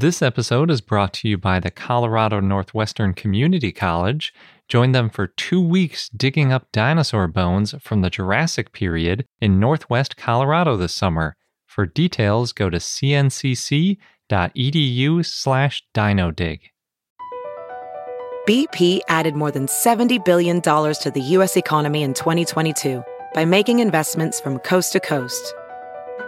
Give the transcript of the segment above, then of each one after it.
This episode is brought to you by the Colorado Northwestern Community College. Join them for two weeks digging up dinosaur bones from the Jurassic period in northwest Colorado this summer. For details, go to cncc.edu slash dinodig. BP added more than $70 billion to the U.S. economy in 2022 by making investments from coast to coast.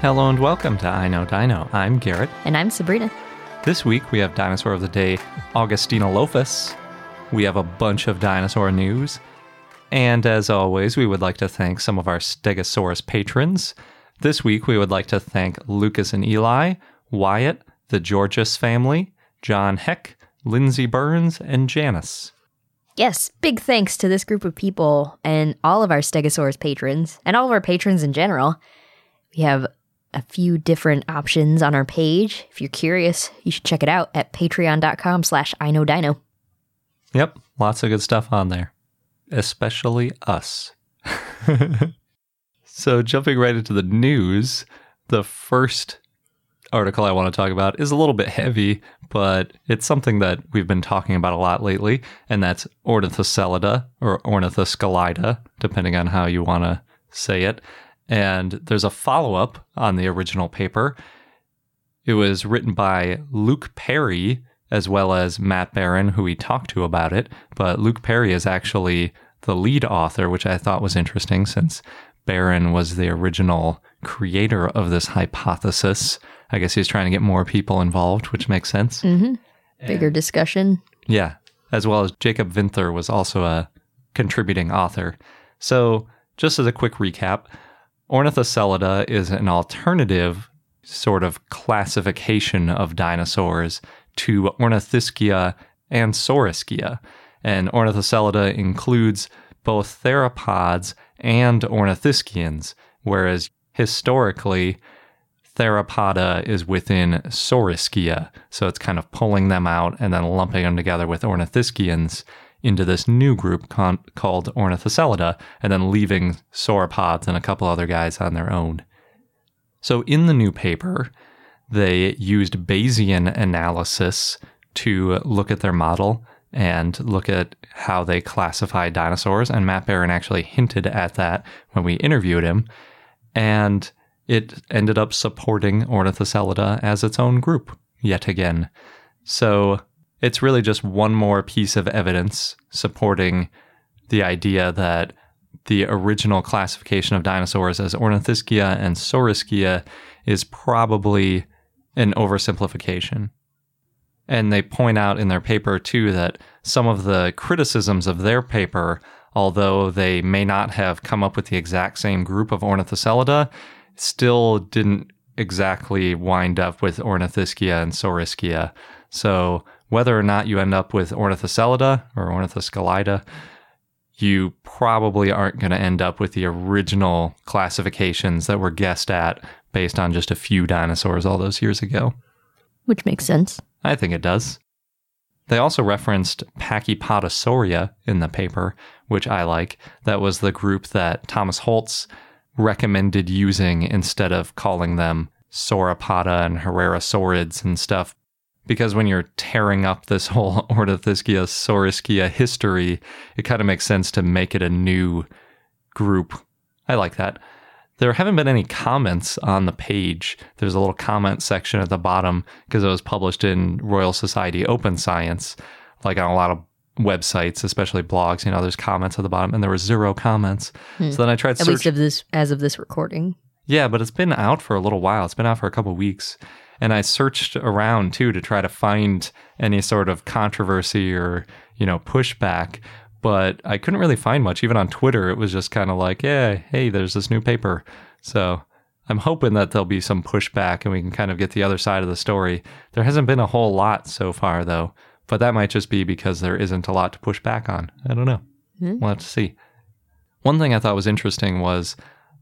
Hello and welcome to I Know Dino. I'm Garrett. And I'm Sabrina. This week we have Dinosaur of the Day, Agustinia We have a bunch of dinosaur news. And as always, we would like to thank some of our Stegosaurus patrons. This week we would like to thank Lucas and Eli, Wyatt, the Georges family, John Heck, Lindsay Burns, and Janice. Yes, big thanks to this group of people and all of our Stegosaurus patrons and all of our patrons in general. We have a few different options on our page. If you're curious, you should check it out at patreon.com slash I know dino. Yep, lots of good stuff on there. Especially us. so jumping right into the news, the first article I want to talk about is a little bit heavy, but it's something that we've been talking about a lot lately, and that's Ornithocelida or Ornithoscelida, depending on how you want to say it. And there's a follow up on the original paper. It was written by Luke Parry as well as Matt Baron, who we talked to about it. But Luke Parry is actually the lead author, which I thought was interesting since Baron was the original creator of this hypothesis. I guess he's trying to get more people involved, which makes sense. Mm-hmm. Bigger and, discussion. Yeah. As well as Jacob Vinther was also a contributing author. So, just as a quick recap, Ornithocelida is an alternative sort of classification of dinosaurs to Ornithischia and Saurischia. And Ornithocelida includes both theropods and ornithischians, whereas historically, Theropoda is within Saurischia. So it's kind of pulling them out and then lumping them together with ornithischians into this new group con- called Ornithocelida, and then leaving sauropods and a couple other guys on their own. So in the new paper, they used Bayesian analysis to look at their model and look at how they classify dinosaurs. And Matt Baron actually hinted at that when we interviewed him. And it ended up supporting Ornithocelida as its own group yet again. So it's really just one more piece of evidence supporting the idea that the original classification of dinosaurs as Ornithischia and Saurischia is probably an oversimplification. And they point out in their paper, too, that some of the criticisms of their paper, although they may not have come up with the exact same group of Ornithocelida, still didn't exactly wind up with Ornithischia and Saurischia. So whether or not you end up with Ornithocelida or Ornithoscelida, you probably aren't going to end up with the original classifications that were guessed at based on just a few dinosaurs all those years ago. Which makes sense. I think it does. They also referenced Pachypodosauria in the paper, which I like. That was the group that Thomas Holtz recommended using instead of calling them Sauropoda and Herrerasaurids and stuff because when you're tearing up this whole Ornithischia Saurischia history, it kind of makes sense to make it a new group. I like that. There haven't been any comments on the page. There's a little comment section at the bottom because it was published in Royal Society Open Science, like on a lot of websites, especially blogs. You know, there's comments at the bottom, and there were zero comments. Hmm. So then I tried. At search- least of this, as of this recording. Yeah, but it's been out for a little while. It's been out for a couple weeks. And I searched around too to try to find any sort of controversy or, you know, pushback. But I couldn't really find much. Even on Twitter, it was just kind of like, yeah, hey, there's this new paper. So I'm hoping that there'll be some pushback and we can kind of get the other side of the story. There hasn't been a whole lot so far, though, but that might just be because there isn't a lot to push back on. I don't know. Hmm? We'll have to see. One thing I thought was interesting was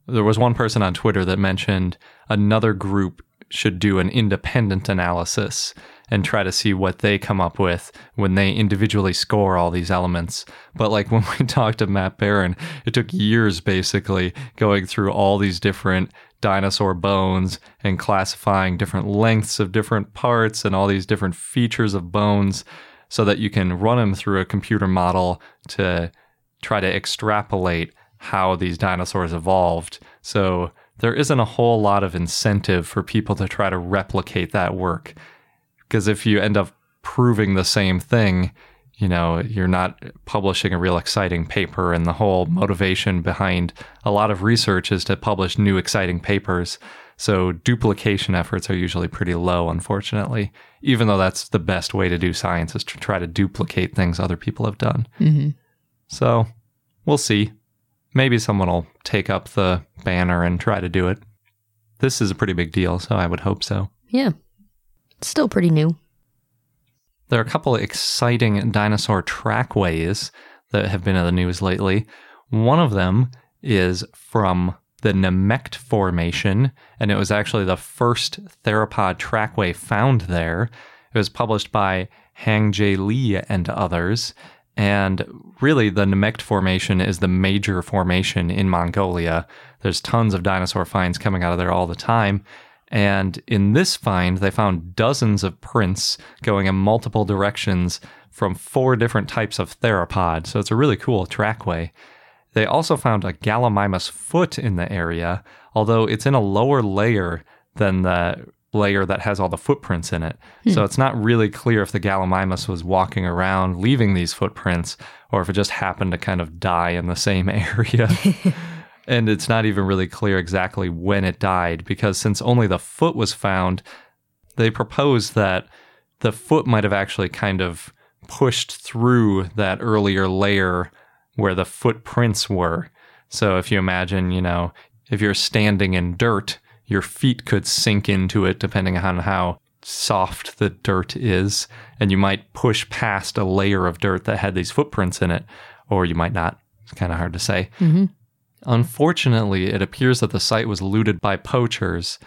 there was one person on Twitter that mentioned another group should do an independent analysis and try to see what they come up with when they individually score all these elements. But like when we talked to Matt Baron, it took years basically going through all these different dinosaur bones and classifying different lengths of different parts and all these different features of bones so that you can run them through a computer model to try to extrapolate how these dinosaurs evolved. So there isn't a whole lot of incentive for people to try to replicate that work. Because if you end up proving the same thing, you know, you're not publishing a real exciting paper. And the whole motivation behind a lot of research is to publish new exciting papers. So duplication efforts are usually pretty low, unfortunately, even though that's the best way to do science is to try to duplicate things other people have done. Mm-hmm. So we'll see. Maybe someone will take up the banner and try to do it. This is a pretty big deal, so I would hope so. Yeah. It's still pretty new. There are a couple of exciting dinosaur trackways that have been in the news lately. One of them is from the Nemegt Formation, and it was actually the first theropod trackway found there. It was published by Hang Jae Lee and others. And really, the Nemegt Formation is the major formation in Mongolia. There's tons of dinosaur finds coming out of there all the time. And in this find, they found dozens of prints going in multiple directions from four different types of theropod. So it's a really cool trackway. They also found a Gallimimus foot in the area, although it's in a lower layer than the layer that has all the footprints in it. So hmm. it's not really clear if the Gallimimus was walking around leaving these footprints or if it just happened to kind of die in the same area. and it's not even really clear exactly when it died because since only the foot was found, they proposed that the foot might have actually kind of pushed through that earlier layer where the footprints were. So if you imagine, you know, if you're standing in dirt, your feet could sink into it depending on how soft the dirt is, and you might push past a layer of dirt that had these footprints in it, or you might not. It's kind of hard to say. Mm-hmm. Unfortunately, it appears that the site was looted by poachers,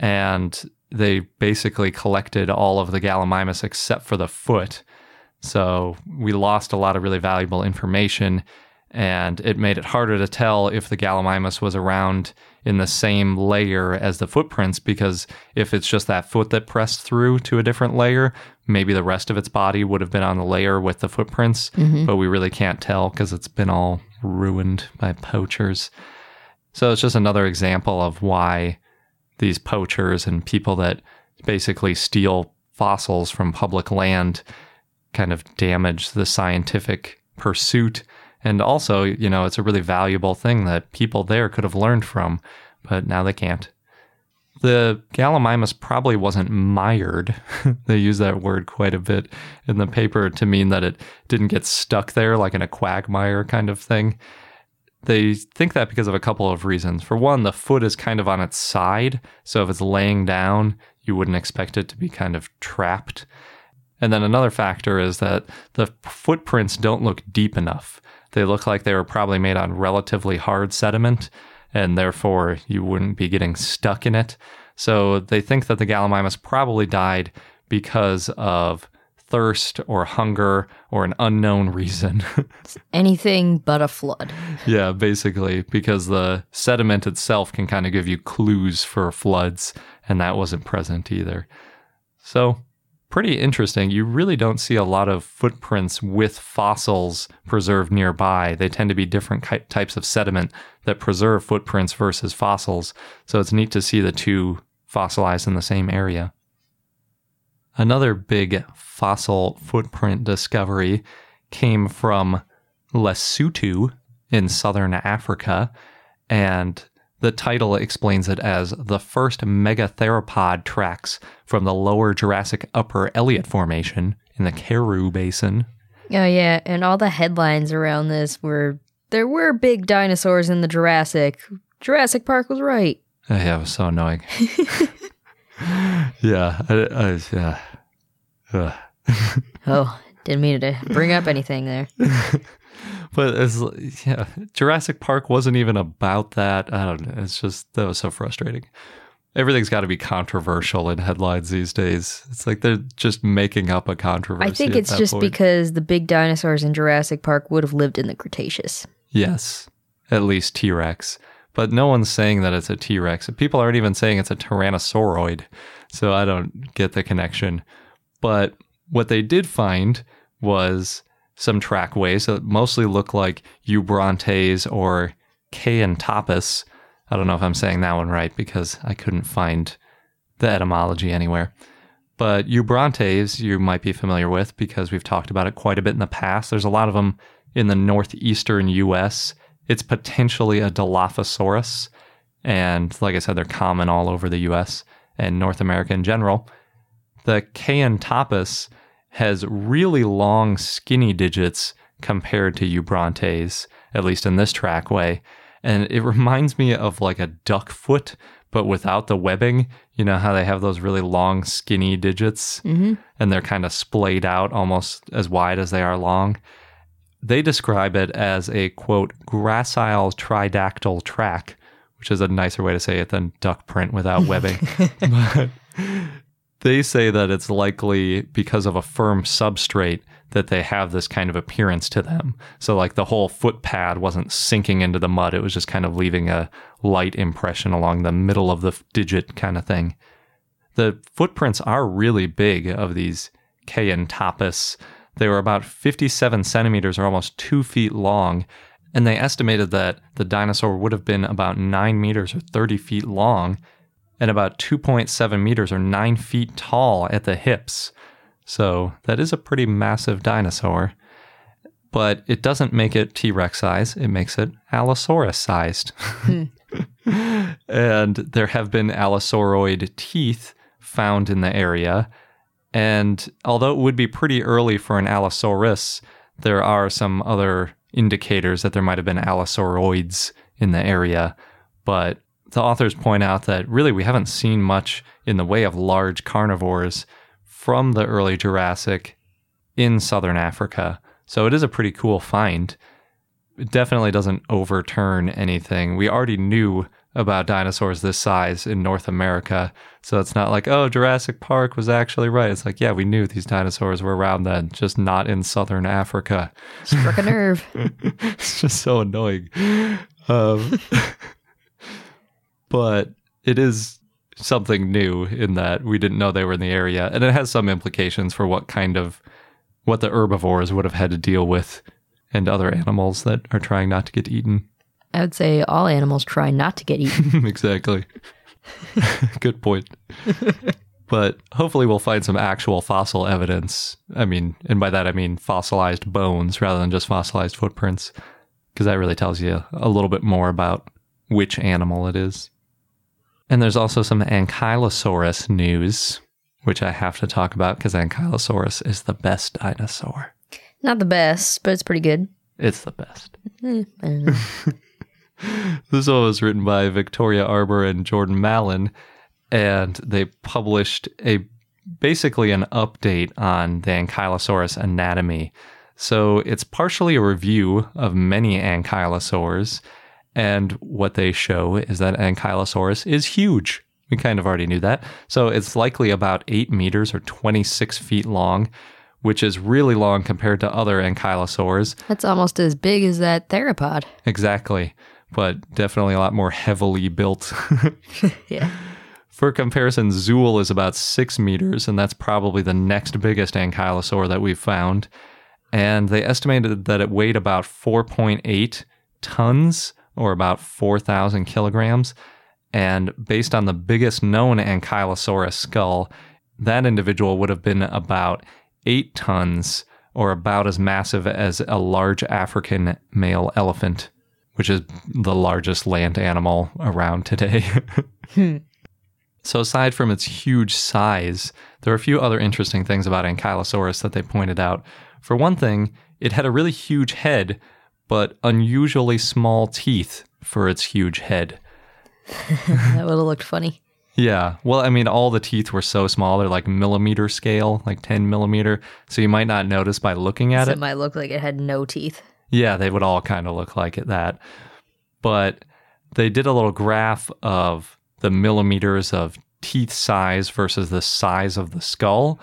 and they basically collected all of the Gallimimus except for the foot. So we lost a lot of really valuable information, and it made it harder to tell if the Gallimimus was around in the same layer as the footprints because if it's just that foot that pressed through to a different layer, maybe the rest of its body would have been on the layer with the footprints, mm-hmm. but we really can't tell because it's been all ruined by poachers. So it's just another example of why these poachers and people that basically steal fossils from public land kind of damage the scientific pursuit. And also, you know, it's a really valuable thing that people there could have learned from, but now they can't. The Gallimimus probably wasn't mired. they use that word quite a bit in the paper to mean that it didn't get stuck there like in a quagmire kind of thing. They think that because of a couple of reasons. For one, the foot is kind of on its side, so if it's laying down, you wouldn't expect it to be kind of trapped. And then another factor is that the footprints don't look deep enough. They look like they were probably made on relatively hard sediment, and therefore you wouldn't be getting stuck in it. So they think that the Gallimimus probably died because of thirst or hunger or an unknown reason. Anything but a flood. yeah, basically, because the sediment itself can kind of give you clues for floods, and that wasn't present either. So, pretty interesting. You really don't see a lot of footprints with fossils preserved nearby. They tend to be different types of sediment that preserve footprints versus fossils. So, it's neat to see the two fossilized in the same area. Another big fossil footprint discovery came from Lesotho in southern Africa, and the title explains it as the first megatheropod tracks from the lower Jurassic Upper Elliot Formation in the Karoo Basin. Oh, yeah. And all the headlines around this were there were big dinosaurs in the Jurassic. Jurassic Park was right. Uh, yeah, it was so annoying. yeah, I, I, yeah. Oh, didn't mean to bring up anything there. But it's yeah, Jurassic Park wasn't even about that. I don't know. It's just that was so frustrating. Everything's got to be controversial in headlines these days. It's like they're just making up a controversy. I think it's just point. because the big dinosaurs in Jurassic Park would have lived in the Cretaceous. Yes, at least T Rex. But no one's saying that it's a T Rex. People aren't even saying it's a Tyrannosauroid. So I don't get the connection. But what they did find was some trackways that mostly look like Eubrontes or Kayentopus. I don't know if I'm saying that one right because I couldn't find the etymology anywhere. But Eubrontes, you might be familiar with because we've talked about it quite a bit in the past. There's a lot of them in the northeastern US. It's potentially a Dilophosaurus. And like I said, they're common all over the US and North America in general. The Kayentopus has really long, skinny digits compared to Eubrontes, at least in this trackway. And it reminds me of like a duck foot, but without the webbing. You know how they have those really long, skinny digits mm-hmm. and they're kind of splayed out almost as wide as they are long. They describe it as a quote, gracile tridactyl track, which is a nicer way to say it than duck print without webbing. but they say that it's likely because of a firm substrate that they have this kind of appearance to them. So, like the whole foot pad wasn't sinking into the mud, it was just kind of leaving a light impression along the middle of the digit kind of thing. The footprints are really big of these Kayentopus. They were about 57 centimeters or almost two feet long. And they estimated that the dinosaur would have been about nine meters or 30 feet long and about 2.7 meters or 9 feet tall at the hips. So that is a pretty massive dinosaur. But it doesn't make it T Rex size, it makes it Allosaurus sized. Hmm. and there have been Allosauroid teeth found in the area. And although it would be pretty early for an Allosaurus, there are some other indicators that there might have been Allosauroids in the area. But the authors point out that really we haven't seen much in the way of large carnivores from the early Jurassic in southern Africa. So it is a pretty cool find. It definitely doesn't overturn anything. We already knew about dinosaurs this size in North America. So it's not like, oh, Jurassic Park was actually right. It's like, yeah, we knew these dinosaurs were around then, just not in southern Africa. Struck a nerve. it's just so annoying. Um, but it is something new in that we didn't know they were in the area, and it has some implications for what kind of what the herbivores would have had to deal with, and other animals that are trying not to get eaten. I would say all animals try not to get eaten. exactly. Good point. but hopefully, we'll find some actual fossil evidence. I mean, and by that I mean fossilized bones rather than just fossilized footprints, because that really tells you a little bit more about which animal it is. And there's also some Ankylosaurus news, which I have to talk about because Ankylosaurus is the best dinosaur. Not the best, but it's pretty good. It's the best. Know. Mm-hmm. This one was written by Victoria Arbour and Jordan Mallon, and they published a basically an update on the Ankylosaurus anatomy. So it's partially a review of many ankylosaurs, and what they show is that Ankylosaurus is huge. We kind of already knew that. So it's likely about 8 meters or 26 feet long, which is really long compared to other ankylosaurs. That's almost as big as that theropod. Exactly, but definitely a lot more heavily built. Yeah. For comparison, Zuul is about six meters, and that's probably the next biggest ankylosaur that we've found. And they estimated that it weighed about 4.8 tons, or about 4,000 kilograms. And based on the biggest known ankylosaurus skull, that individual would have been about eight tons, or about as massive as a large African male elephant, which is the largest land animal around today. Hmm. So, aside from its huge size, there are a few other interesting things about Ankylosaurus that they pointed out. For one thing, it had a really huge head, but unusually small teeth for its huge head. that would have looked funny. Yeah. Well, I mean, all the teeth were so small. They're like millimeter scale, like 10 millimeter. So you might not notice by looking at So it. it might look like it had no teeth. Yeah, they would all kind of look like it, that. But they did a little graph of the millimeters of teeth size versus the size of the skull.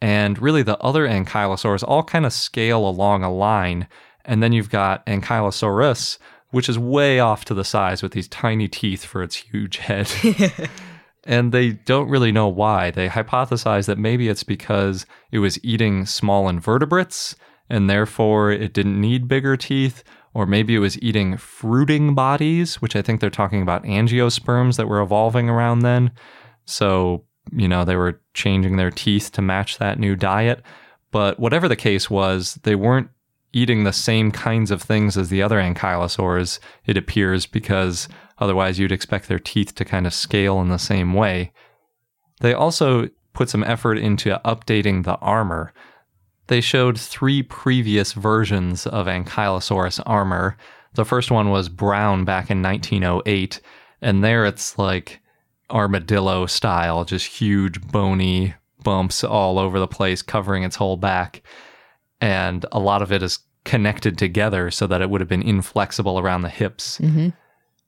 And really, the other ankylosaurs all kind of scale along a line. And then you've got Ankylosaurus, which is way off to the sides with these tiny teeth for its huge head. and they don't really know why. They hypothesize that maybe it's because it was eating small invertebrates and therefore it didn't need bigger teeth, or maybe it was eating fruiting bodies, which I think they're talking about angiosperms that were evolving around then. So, you know, they were changing their teeth to match that new diet. But whatever the case was, they weren't eating the same kinds of things as the other ankylosaurs, it appears, because otherwise you'd expect their teeth to kind of scale in the same way. They also put some effort into updating the armor. They showed three previous versions of Ankylosaurus armor. The first one was Brown back in 1908, and there it's like armadillo style, just huge bony bumps all over the place, covering its whole back. And a lot of it is connected together so that it would have been inflexible around the hips. Mm-hmm.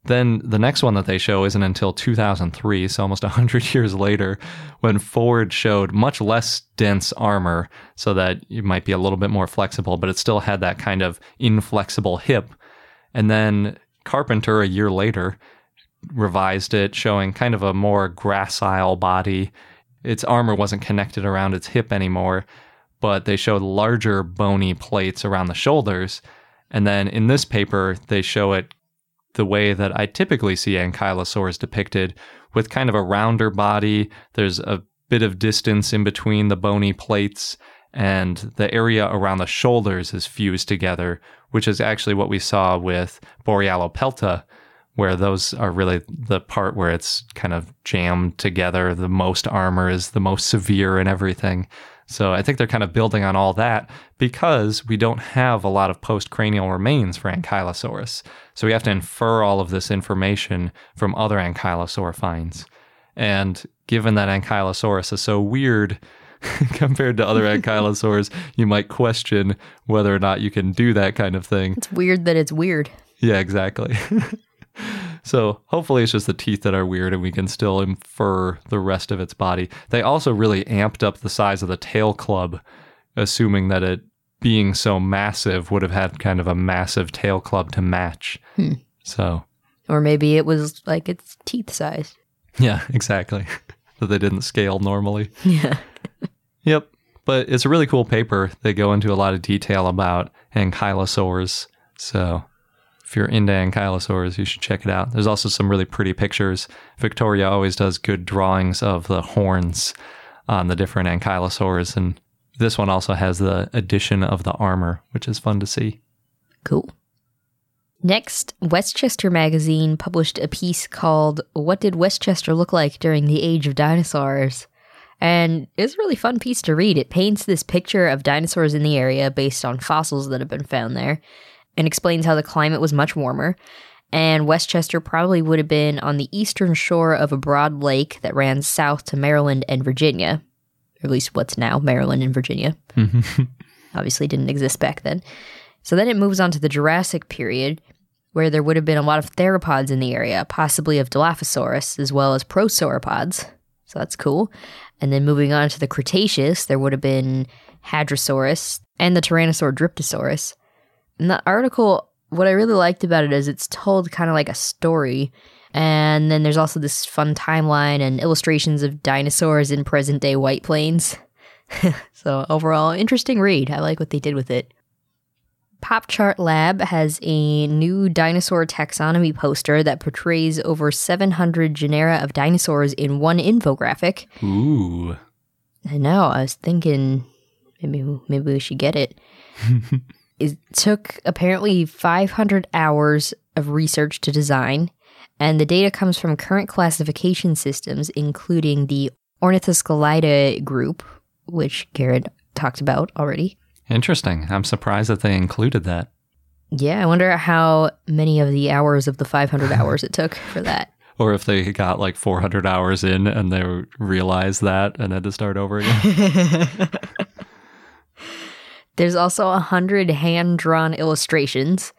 Then the next one that they show isn't until 2003, so almost 100 years later, when Ford showed much less dense armor so that it might be a little bit more flexible, but it still had that kind of inflexible hip. And then Carpenter, a year later, revised it, showing kind of a more gracile body. Its armor wasn't connected around its hip anymore, but they showed larger bony plates around the shoulders. And then in this paper, they show it the way that I typically see ankylosaurs depicted, with kind of a rounder body. There's a bit of distance in between the bony plates, and the area around the shoulders is fused together, which is actually what we saw with Borealopelta, where those are really the part where it's kind of jammed together. The most armor is the most severe and everything. So I think they're kind of building on all that because we don't have a lot of postcranial remains for Ankylosaurus. So we have to infer all of this information from other ankylosaur finds. And given that Ankylosaurus is so weird compared to other ankylosaurs, you might question whether or not you can do that kind of thing. It's weird that it's weird. Yeah, exactly. so hopefully it's just the teeth that are weird and we can still infer the rest of its body. They also really amped up the size of the tail club, assuming that it being so massive would have had kind of a massive tail club to match. Hmm. So Or maybe it was like its teeth size. yeah, exactly. that they didn't scale normally. Yeah. Yep. But it's a really cool paper. They go into a lot of detail about ankylosaurs. So if you're into ankylosaurs, you should check it out. There's also some really pretty pictures. Victoria always does good drawings of the horns on the different ankylosaurs. And this one also has the addition of the armor, which is fun to see. Cool. Next, Westchester Magazine published a piece called What Did Westchester Look Like During the Age of Dinosaurs? And it's a really fun piece to read. It paints this picture of dinosaurs in the area based on fossils that have been found there and explains how the climate was much warmer. And Westchester probably would have been on the eastern shore of a broad lake that ran south to Maryland and Virginia, or at least what's now Maryland and Virginia. Mm-hmm. Obviously didn't exist back then. So then it moves on to the Jurassic period, where there would have been a lot of theropods in the area, possibly of Dilophosaurus, as well as prosauropods. So that's cool. And then moving on to the Cretaceous, there would have been Hadrosaurus and the Tyrannosaur Dryptosaurus. And the article, what I really liked about it is it's told kind of like a story. And then there's also this fun timeline and illustrations of dinosaurs in present day White Plains. so overall, interesting read. I like what they did with it. Pop Chart Lab has a new dinosaur taxonomy poster that portrays over 700 genera of dinosaurs in one infographic. Ooh. I know. I was thinking maybe maybe we should get it. it took apparently 500 hours of research to design, and the data comes from current classification systems, including the Ornithoscelida group, which Garrett talked about already. Interesting. I'm surprised that they included that. Yeah, I wonder how many of the hours of the 500 hours it took for that. or if they got like 400 hours in and they realized that and had to start over again. There's also a hundred hand drawn illustrations,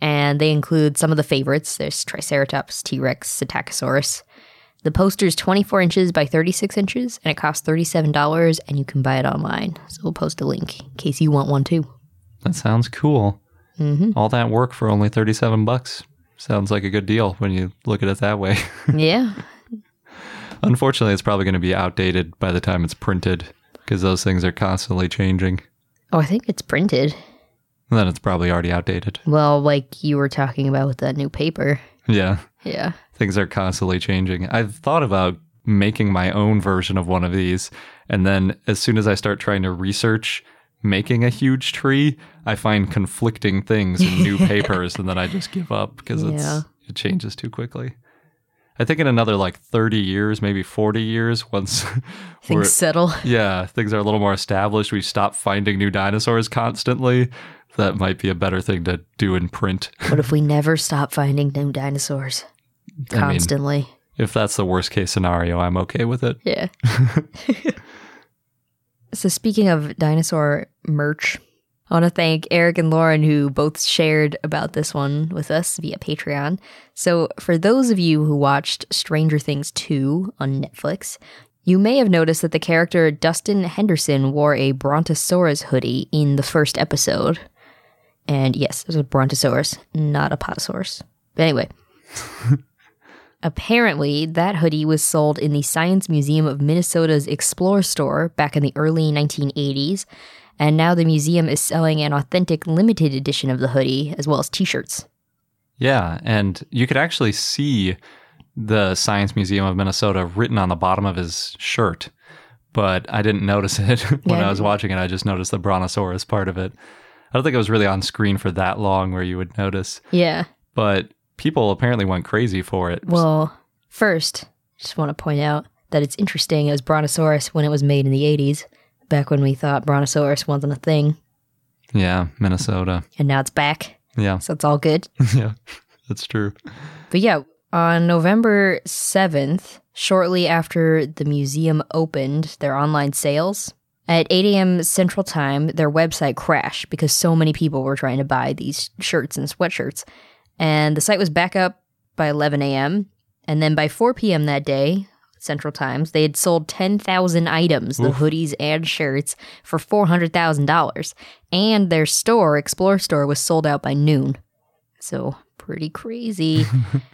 and they include some of the favorites. There's Triceratops, T Rex, Psittacosaurus. The poster's 24 inches by 36 inches, and it costs $37, and you can buy it online. So we'll post a link in case you want one too. that sounds cool. Mm-hmm. All that work for only 37 bucks. Sounds like a good deal when you look at it that way. yeah. Unfortunately, it's probably going to be outdated by the time it's printed because those things are constantly changing. Oh, I think it's printed. Then it's probably already outdated. Well, like you were talking about with that new paper. Yeah, Yeah. things are constantly changing. I've thought about making my own version of one of these. And then as soon as I start trying to research making a huge tree, I find conflicting things in new papers and then I just give up because it's Yeah. it changes too quickly. I think in another like 30 years, maybe 40 years, once Things settle. yeah, things are a little more established, we stop finding new dinosaurs constantly. That might be a better thing to do in print. What if we never stop finding new dinosaurs I mean, constantly? if that's the worst case scenario, I'm okay with it. Yeah. so speaking of dinosaur merch, I want to thank Eric and Lauren who both shared about this one with us via Patreon. So for those of you who watched Stranger Things 2 on Netflix, you may have noticed that the character Dustin Henderson wore a Brontosaurus hoodie in the first episode. And yes, it was a Brontosaurus, not Apatosaurus. But anyway, Apparently, that hoodie was sold in the Science Museum of Minnesota's Explore store back in the early 1980s, and now the museum is selling an authentic limited edition of the hoodie as well as t shirts. Yeah, and you could actually see the Science Museum of Minnesota written on the bottom of his shirt, but I didn't notice it when Yeah. I was watching it. I just noticed the Brontosaurus part of it. I don't think it was really on screen for that long where you would notice, Yeah. but people apparently went crazy for it. Well, first, just want to point out that it's interesting as Brontosaurus when it was made in the 80s, back when we thought Brontosaurus wasn't a thing, yeah, Minnesota. and now it's back, Yeah, so it's all good. yeah, that's true. But yeah, on November 7th, shortly after the museum opened their online sales, at 8 a.m. Central Time, their website crashed because so many people were trying to buy these shirts and sweatshirts. And the site was back up by 11 a.m. And then by 4 p.m. that day, Central Times, they had sold 10,000 items, the hoodies and shirts, for $400,000. And their store, Explore Store, was sold out by noon. So pretty crazy.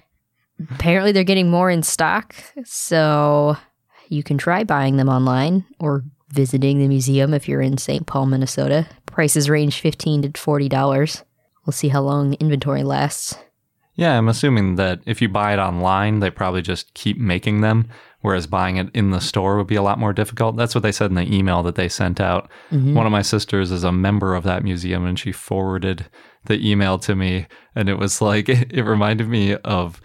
Apparently, they're getting more in stock, so you can try buying them online or visiting the museum if you're in St. Paul, Minnesota. Prices range fifteen to forty dollars. We'll see how long inventory lasts. Yeah, I'm assuming that if you buy it online, they probably just keep making them, whereas buying it in the store would be a lot more difficult. That's what they said in the email that they sent out. Mm-hmm. One of my sisters is a member of that museum, and she forwarded the email to me, and it was like, it reminded me of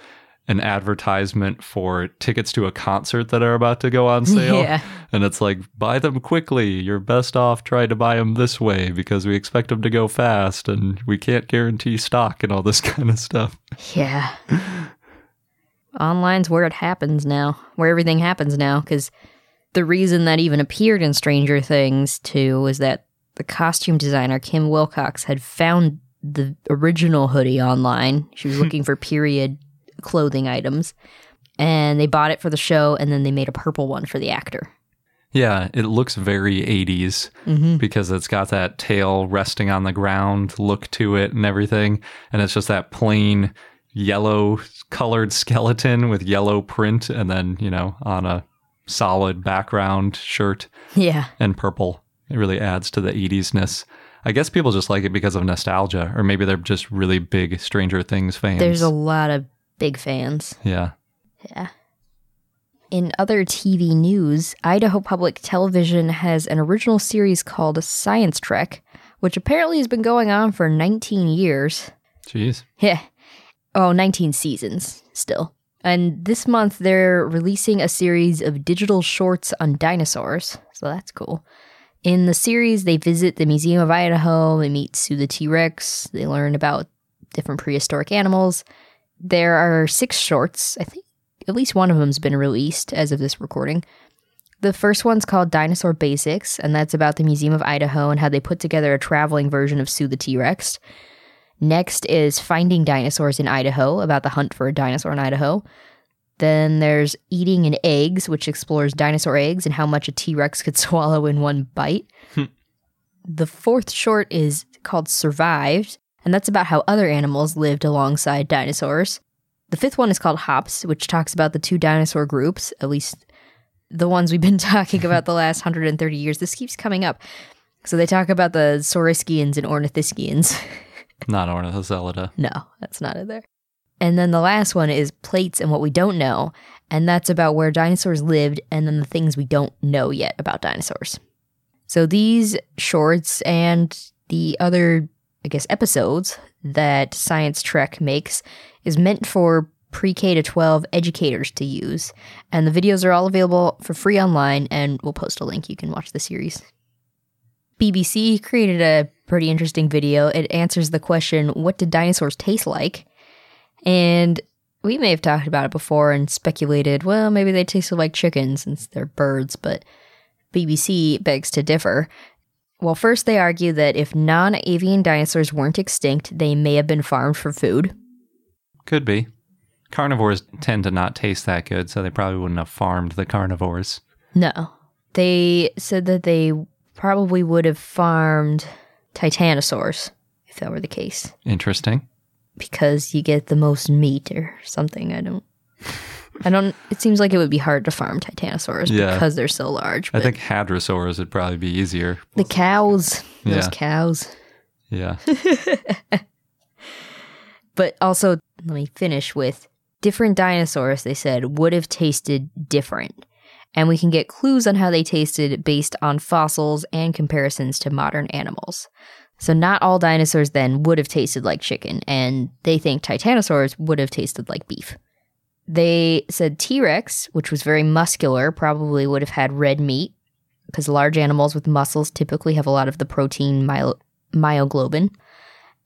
an advertisement for tickets to a concert that are about to go on sale. Yeah. And it's like, buy them quickly. You're best off trying to buy them this way because we expect them to go fast and we can't guarantee stock and all this kind of stuff. Yeah. Online's where it happens now, where everything happens now, because the reason that even appeared in Stranger Things 2 was that the costume designer, Kim Wilcox, had found the original hoodie online. She was looking for period clothing items, and they bought it for the show, and then they made a purple one for the actor. Yeah, it looks very 80s mm-hmm. because it's got that tail resting on the ground look to it and everything. And it's just that plain yellow colored skeleton with yellow print and then, you know, on a solid background shirt Yeah. and purple. It really adds to the 80s-ness. I guess people just like it because of nostalgia, or maybe they're just really big Stranger Things fans. There's a lot of big fans. yeah. Yeah. In other TV news, Idaho Public Television has an original series called Science Trek, which apparently has been going on for 19 years. Jeez. Yeah. Oh, 19 seasons still. And this month they're releasing a series of digital shorts on dinosaurs. So that's cool. In the series, they visit the Museum of Idaho, they meet Sue the T Rex, they learn about different prehistoric animals. There are six shorts. I think at least one of them's been released as of this recording. The first one's called Dinosaur Basics, and that's about the Museum of Idaho and how they put together a traveling version of Sue the T Rex. Next is Finding Dinosaurs in Idaho, about the hunt for a dinosaur in Idaho. Then there's Eating an Eggs, which explores dinosaur eggs and how much a T Rex could swallow in one bite. Hmm. the fourth short is called Survived, and that's about how other animals lived alongside dinosaurs. The fifth one is called Hops, which talks about the two dinosaur groups, at least the ones we've been talking about the last 130 years. This keeps coming up. So they talk about the Saurischians and Ornithischians. Not Ornithocelida. no, that's not it there. And then the last one is Plates and What We Don't Know. And that's about where dinosaurs lived and then the things we don't know yet about dinosaurs. So these shorts and the other, I guess, episodes that Science Trek makes is meant for pre K to 12 educators to use. And the videos are all available for free online, and we'll post a link. You can watch the series. BBC created a pretty interesting video. It answers the question What did dinosaurs taste like? And we may have talked about it before and speculated, well, maybe they tasted like chickens since they're birds, but BBC begs to differ. Well, first, they argue that if non avian dinosaurs weren't extinct, they may have been farmed for food. Could be. Carnivores tend to not taste that good, so they probably wouldn't have farmed the carnivores. No. They said that they probably would have farmed titanosaurs if that were the case Interesting. because you get the most meat or something. I don't. I don't. It seems like it would be hard to farm titanosaurs Yeah. because they're so large. I think hadrosaurs would probably be easier. the cows, those cows. Yeah. But also, let me finish with different dinosaurs, they said, would have tasted different. And we can get clues on how they tasted based on fossils and comparisons to modern animals. So, not all dinosaurs then would have tasted like chicken, and they think titanosaurs would have tasted like beef. They said T Rex, which was very muscular, probably would have had red meat, because large animals with muscles typically have a lot of the protein myo- myoglobin.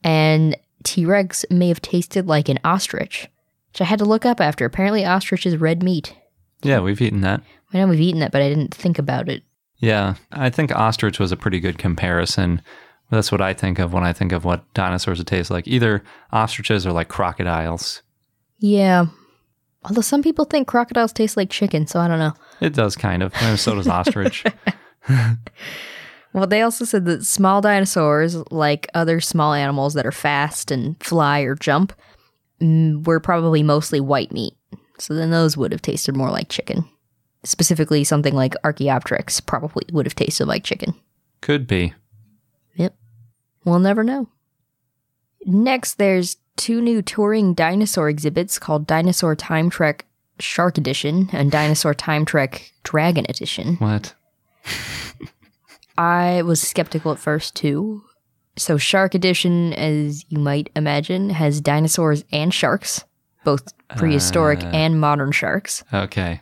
And T Rex may have tasted like an ostrich, which I had to look up after. Apparently, ostrich is red meat. Yeah, we've eaten that. I know we've eaten that, but I didn't think about it. Yeah, I think ostrich was a pretty good comparison. That's what I think of when I think of what dinosaurs would taste like. Either ostriches or like crocodiles. Yeah. Although some people think crocodiles taste like chicken, so I don't know. It does kind of. And so does ostrich. Well, they also said that small dinosaurs, like other small animals that are fast and fly or jump, mm, were probably mostly white meat. So then those would have tasted more like chicken. Specifically, something like Archaeopteryx probably would have tasted like chicken. Could be. Yep. We'll never know. Next, there's two new touring dinosaur exhibits called Dinosaur Time Trek Shark Edition and Dinosaur Time Trek Dragon Edition. What? I was skeptical at first too. So, Shark Edition, as you might imagine, has dinosaurs and sharks, both prehistoric Uh. and modern sharks. Okay.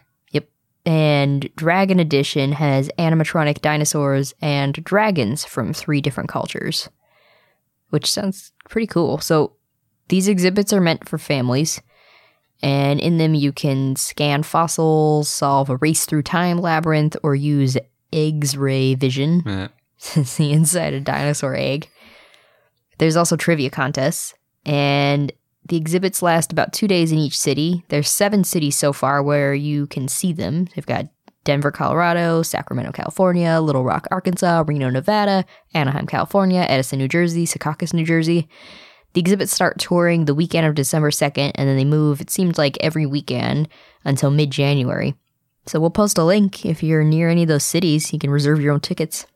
And Dragon Edition has animatronic dinosaurs and dragons from three different cultures, which sounds pretty cool. So, these exhibits are meant for families, and in them you can scan fossils, solve a race through time labyrinth, or use X-ray vision Eh, to see inside a dinosaur egg. There's also trivia contests, and the exhibits last about two days in each city. There's seven cities so far where you can see them. They've got Denver, Colorado, Sacramento, California, Little Rock, Arkansas, Reno, Nevada, Anaheim, California, Edison, New Jersey, Secaucus, New Jersey. The exhibits start touring the weekend of December 2nd, and then they move, it seems like every weekend until mid January. So we'll post a link. If you're near any of those cities, you can reserve your own tickets.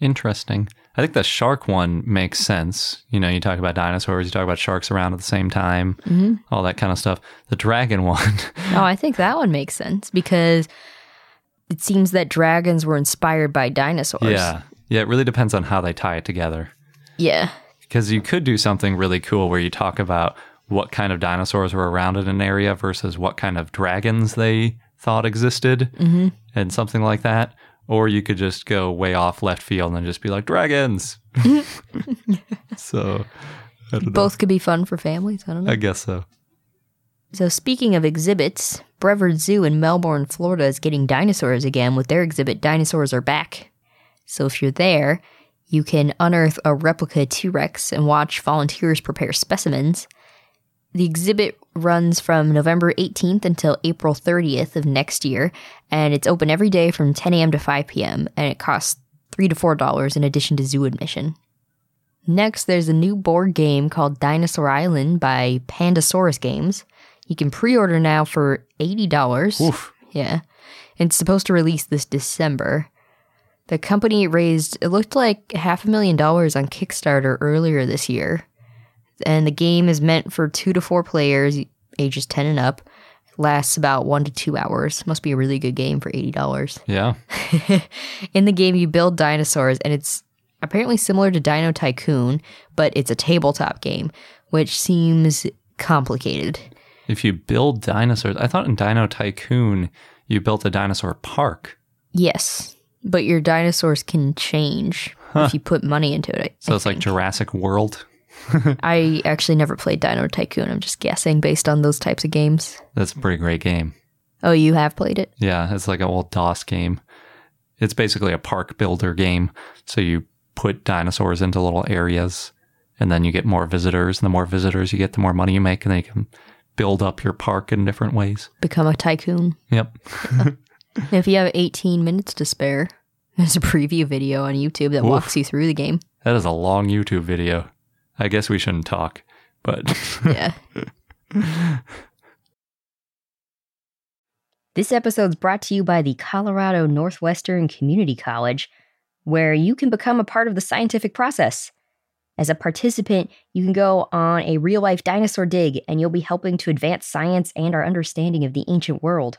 Interesting. I think the shark one makes sense. You know, you talk about dinosaurs, you talk about sharks around at the same time, mm-hmm. all that kind of stuff. The dragon one, Oh, I think that one makes sense because it seems that dragons were inspired by dinosaurs. yeah. Yeah, it really depends on how they tie it together. Yeah. Because you could do something really cool where you talk about what kind of dinosaurs were around in an area versus what kind of dragons they thought existed mm-hmm. and something like that. Or you could just go way off left field and just be like, dragons. so, I don't know. Both could be fun for families. I don't know. I guess so. So, speaking of exhibits, Brevard Zoo in Melbourne, Florida is getting dinosaurs again with their exhibit Dinosaurs Are Back. So, if you're there, you can unearth a replica T Rex and watch volunteers prepare specimens. The exhibit runs from November 18th until April 30th of next year, and it's open every day from 10 a.m. to 5 p.m., and it costs 3 to $4 in addition to zoo admission. Next, there's a new board game called Dinosaur Island by Pandasaurus Games. You can pre order now for $80. Oof. Yeah. It's supposed to release this December. The company raised, it looked like half a million dollars on Kickstarter earlier this year. And the game is meant for two to four players, ages 10 and up. Lasts about one to two hours. Must be a really good game for $80. Yeah. In the game, you build dinosaurs, and it's apparently similar to Dino Tycoon, but it's a tabletop game, which seems complicated. If you build dinosaurs, I thought in Dino Tycoon you built a dinosaur park. Yes, but your dinosaurs can change if you put money into it. So I it's like. Jurassic World. I actually never played Dino Tycoon. I'm just guessing based on those types of games. That's a pretty great game. Oh, you have played it? Yeah, it's like an old DOS game. It's basically a park builder game. So you put dinosaurs into little areas and then you get more visitors. And the more visitors you get, the more money you make, and then you can build up your park in different ways. Become a tycoon. Yep. If you have 18 minutes to spare, there's a preview video on YouTube that Oof. walks you through the game. That is a long YouTube video. I guess we shouldn't talk, but Yeah. This episode's brought to you by the Colorado Northwestern Community College, where you can become a part of the scientific process. As a participant, you can go on a real life dinosaur dig, and you'll be helping to advance science and our understanding of the ancient world.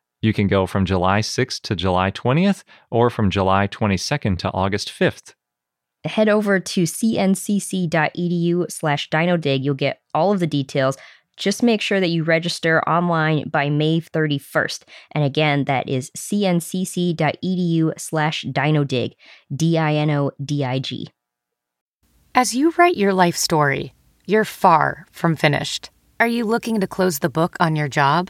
You can go from July 6th to July 20th or from July 22nd to August 5th. Head over to cncc.edu slash dinodig. You'll get all of the details. Just make sure that you register online by May 31st. And again, that is cncc.edu slash dinodig, D I N O D I G. As you write your life story, you're far from finished. Are you looking to close the book on your job?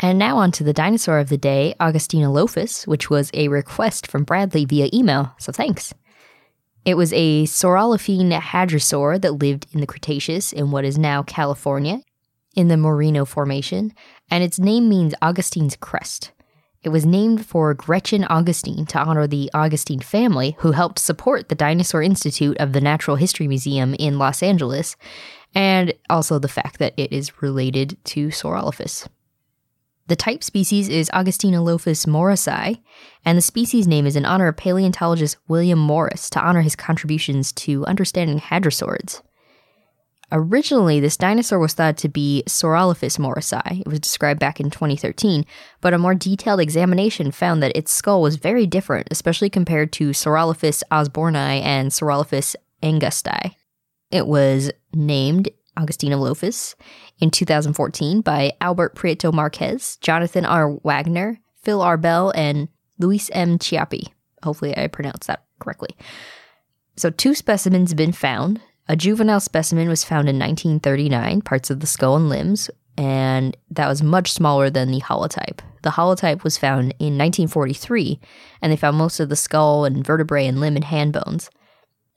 And now on to the dinosaur of the day, Augustynolophus, which was a request from Bradley via email, so thanks. It was a Saurolophine hadrosaur that lived in the Cretaceous in what is now California, in the Moreno Formation, and its name means Augustyn's crest. It was named for Gretchen Augustyn to honor the Augustyn family who helped support the Dinosaur Institute of the Natural History Museum in Los Angeles, and also the fact that it is related to Saurolophus. The type species is Augustynolophus morrisi, and the species name is in honor of paleontologist William Morris to honor his contributions to understanding hadrosaurs. Originally, this dinosaur was thought to be Saurolophus morrisi. It was described back in 2013, but a more detailed examination found that its skull was very different, especially compared to Saurolophus osborni and Saurolophus angusti. It was named Augustiner in 2014 by Albert Prieto Marquez, Jonathan R. Wagner, Phil R. Bell, and Luis M. Chiappe. Hopefully, I pronounced that correctly. So, two specimens have been found. A juvenile specimen was found in 1939, parts of the skull and limbs, and that was much smaller than the holotype. The holotype was found in 1943, and they found most of the skull and vertebrae and limb and hand bones.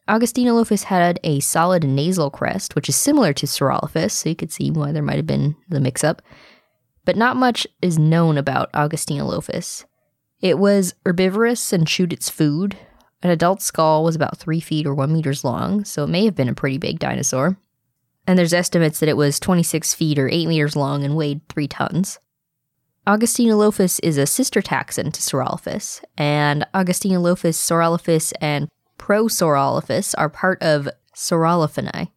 Augustiner had a solid nasal crest, which is similar to Saurolophus, so you could see why there might have been the mix up. But not much is known about Augustynolophus. It was herbivorous and chewed its food. An adult skull was about three feet or one meters long, so it may have been a pretty big dinosaur. And there's estimates that it was 26 feet or 8 meters long and weighed 3 tons. Augustynolophus is a sister taxon to Saurolophus, and Augustynolophus, Saurolophus, and Prosaurolophus are part of Saurolophinae.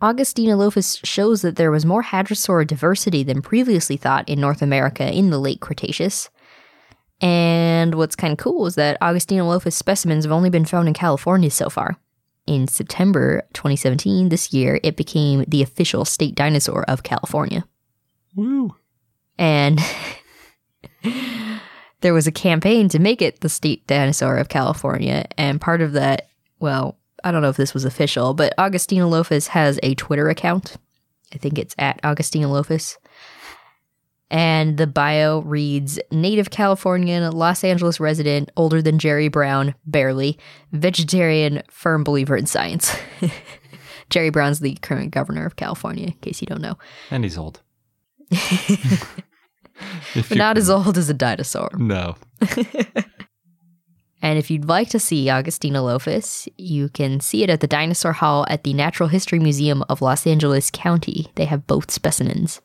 Augustynolophus shows that there was more hadrosaur diversity than previously thought in North America in the late Cretaceous. And what's kind of cool is that Augustynolophus specimens have only been found in California so far. In September 2017, this year, it became the official state dinosaur of California. Woo. And there was a campaign to make it the state dinosaur of California. And part of that, well, I don't know if this was official, but Augustiner has a Twitter account. I think it's at Augustiner And the bio reads Native Californian, Los Angeles resident, older than Jerry Brown, barely, vegetarian, firm believer in science. Jerry Brown's the current governor of California, in case you don't know. And he's old. but not as old as a dinosaur. No. and if you'd like to see Augustiner you can see it at the Dinosaur Hall at the Natural History Museum of Los Angeles County. They have both specimens.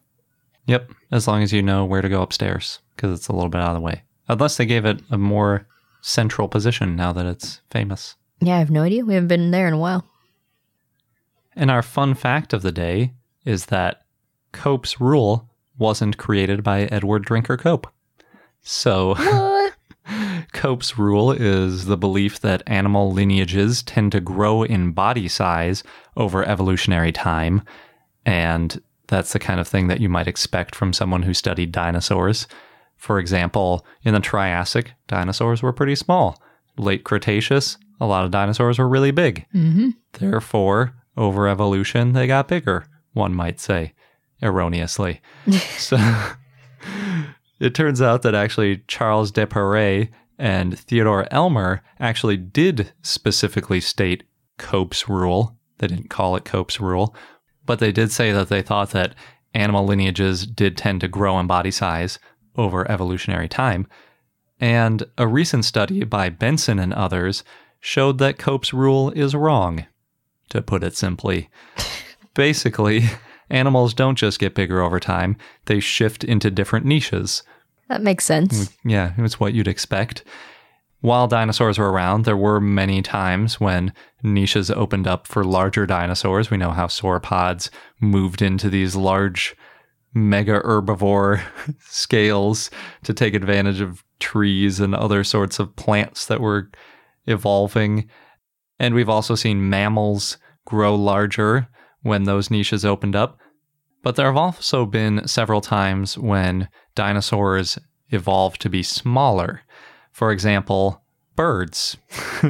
Yep, as long as you know where to go upstairs, because it's a little bit out of the way. Unless they gave it a more central position now that it's famous. Yeah, I have no idea. We haven't been there in a while. And our fun fact of the day is that Cope's rule wasn't created by Edward Drinker Cope. So, Cope's rule is the belief that animal lineages tend to grow in body size over evolutionary time. And that's the kind of thing that you might expect from someone who studied dinosaurs. For example, in the Triassic, dinosaurs were pretty small. Late Cretaceous, a lot of dinosaurs were really big. Mm-hmm. Therefore, over evolution, they got bigger, one might say erroneously. so it turns out that actually Charles Depéret and Theodore Eimer actually did specifically state Cope's rule. They didn't call it Cope's rule, but they did say that they thought that animal lineages did tend to grow in body size over evolutionary time. And a recent study by Benson and others showed that Cope's rule is wrong, to put it simply. Basically, animals don't just get bigger over time, they shift into different niches. That makes sense. Yeah, it's what you'd expect. While dinosaurs were around, there were many times when niches opened up for larger dinosaurs. We know how sauropods moved into these large mega herbivore scales to take advantage of trees and other sorts of plants that were evolving. And we've also seen mammals grow larger when those niches opened up. But there have also been several times when dinosaurs evolved to be smaller. For example, birds.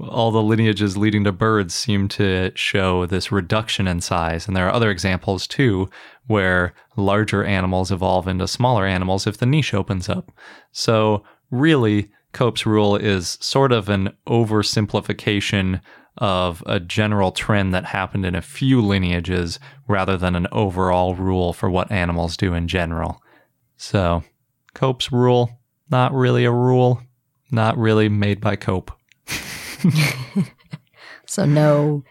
All the lineages leading to birds seem to show this reduction in size. And there are other examples too, where larger animals evolve into smaller animals if the niche opens up. So, really, Cope's rule is sort of an oversimplification of a general trend that happened in a few lineages rather than an overall rule for what animals do in general. So, Cope's rule, not really a rule, not really made by Cope. so, no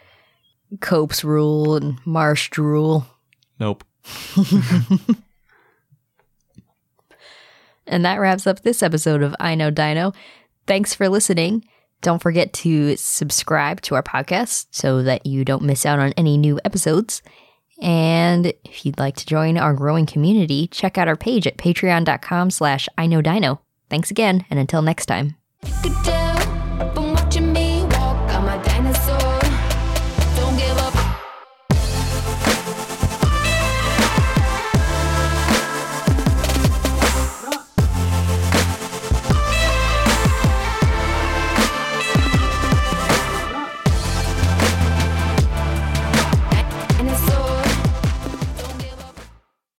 Cope's rule and Marsh rule. Nope. and that wraps up this episode of I Know Dino. Thanks for listening. Don't forget to subscribe to our podcast so that you don't miss out on any new episodes. And if you'd like to join our growing community, check out our page at patreon.com slash I know Dino. Thanks again, and until next time.